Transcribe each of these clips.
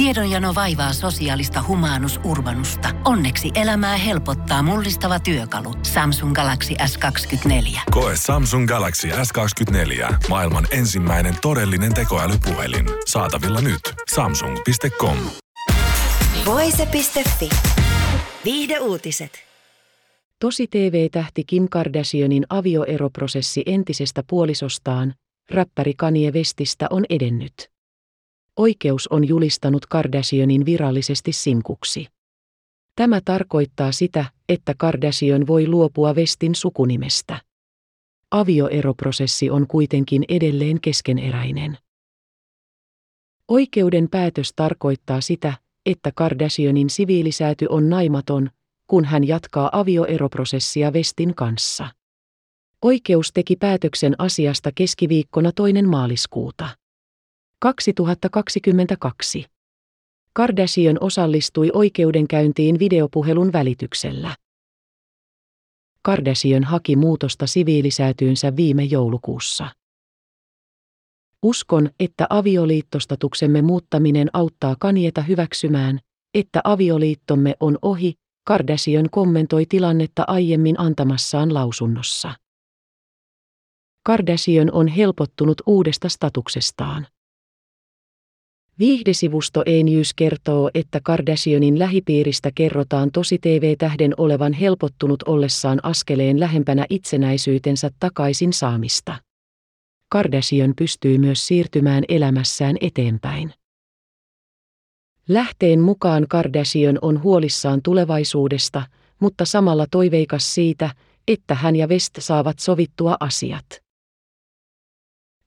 Tiedonjano vaivaa sosiaalista humanus urbanusta. Onneksi elämää helpottaa mullistava työkalu. Samsung Galaxy S24. Koe Samsung Galaxy S24. Maailman ensimmäinen todellinen tekoälypuhelin. Saatavilla nyt. Samsung.com. Voise.fi. Viihde uutiset. Tosi TV-tähti Kim Kardashianin avioeroprosessi entisestä puolisostaan, räppäri Kanye Westistä on edennyt. Oikeus on julistanut Kardashianin virallisesti sinkuksi. Tämä tarkoittaa sitä, että Kardashian voi luopua Westin sukunimestä. Avioeroprosessi on kuitenkin edelleen keskeneräinen. Oikeuden päätös tarkoittaa sitä, että Kardashianin siviilisääty on naimaton, kun hän jatkaa avioeroprosessia Westin kanssa. Oikeus teki päätöksen asiasta keskiviikkona toinen maaliskuuta. 2022. Kardashian osallistui oikeudenkäyntiin videopuhelun välityksellä. Kardashian haki muutosta siviilisäätyynsä viime joulukuussa. Uskon, että avioliittostatuksemme muuttaminen auttaa Kanieta hyväksymään, että avioliittomme on ohi, Kardashian kommentoi tilannetta aiemmin antamassaan lausunnossa. Kardashian on helpottunut uudesta statuksestaan. Viihdesivusto E-News kertoo, että Kardashianin lähipiiristä kerrotaan tosi TV-tähden olevan helpottunut ollessaan askeleen lähempänä itsenäisyytensä takaisin saamista. Kardashian pystyy myös siirtymään elämässään eteenpäin. Lähteen mukaan Kardashian on huolissaan tulevaisuudesta, mutta samalla toiveikas siitä, että hän ja West saavat sovittua asiat.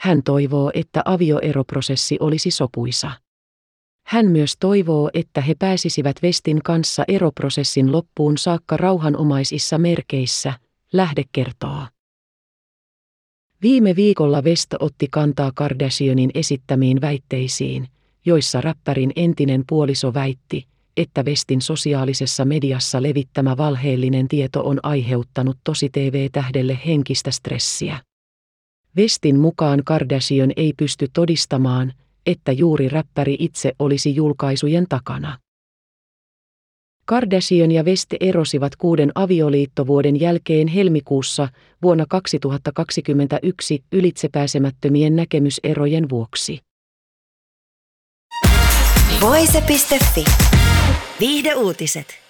Hän toivoo, että avioeroprosessi olisi sopuisa. Hän myös toivoo, että he pääsisivät Westin kanssa eroprosessin loppuun saakka rauhanomaisissa merkeissä, lähde kertoo. Viime viikolla West otti kantaa Kardashianin esittämiin väitteisiin, joissa räppärin entinen puoliso väitti, että Westin sosiaalisessa mediassa levittämä valheellinen tieto on aiheuttanut tosi TV-tähdelle henkistä stressiä. Vestin mukaan Kardashian ei pysty todistamaan, että juuri räppäri itse olisi julkaisujen takana. Kardashian ja West erosivat kuuden avioliittovuoden jälkeen helmikuussa vuonna 2021 ylitsepääsemättömien näkemyserojen vuoksi. Voise.fi. Viihde uutiset.